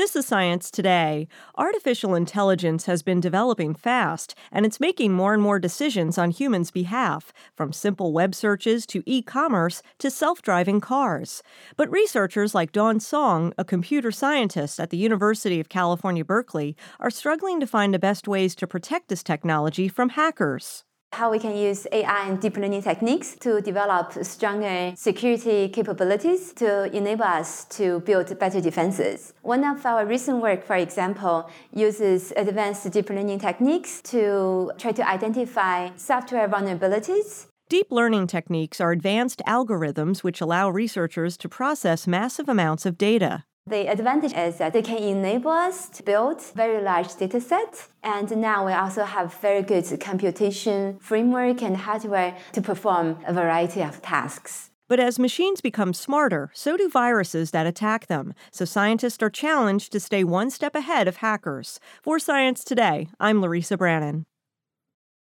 This is Science Today. Artificial intelligence has been developing fast, and it's making more and more decisions on humans' behalf, from simple web searches to e commerce to self driving cars. But researchers like Dawn Song, a computer scientist at the University of California, Berkeley, are struggling to find the best ways to protect this technology from hackers how we can use AI and deep learning techniques to develop stronger security capabilities to enable us to build better defenses. One of our recent work, for example, uses advanced deep learning techniques to try to identify software vulnerabilities Deep learning techniques are advanced algorithms which allow researchers to process massive amounts of data. The advantage is that they can enable us to build very large data sets. And now we also have very good computation framework and hardware to perform a variety of tasks. But as machines become smarter, so do viruses that attack them. So scientists are challenged to stay one step ahead of hackers. For Science Today, I'm Larissa Brannon.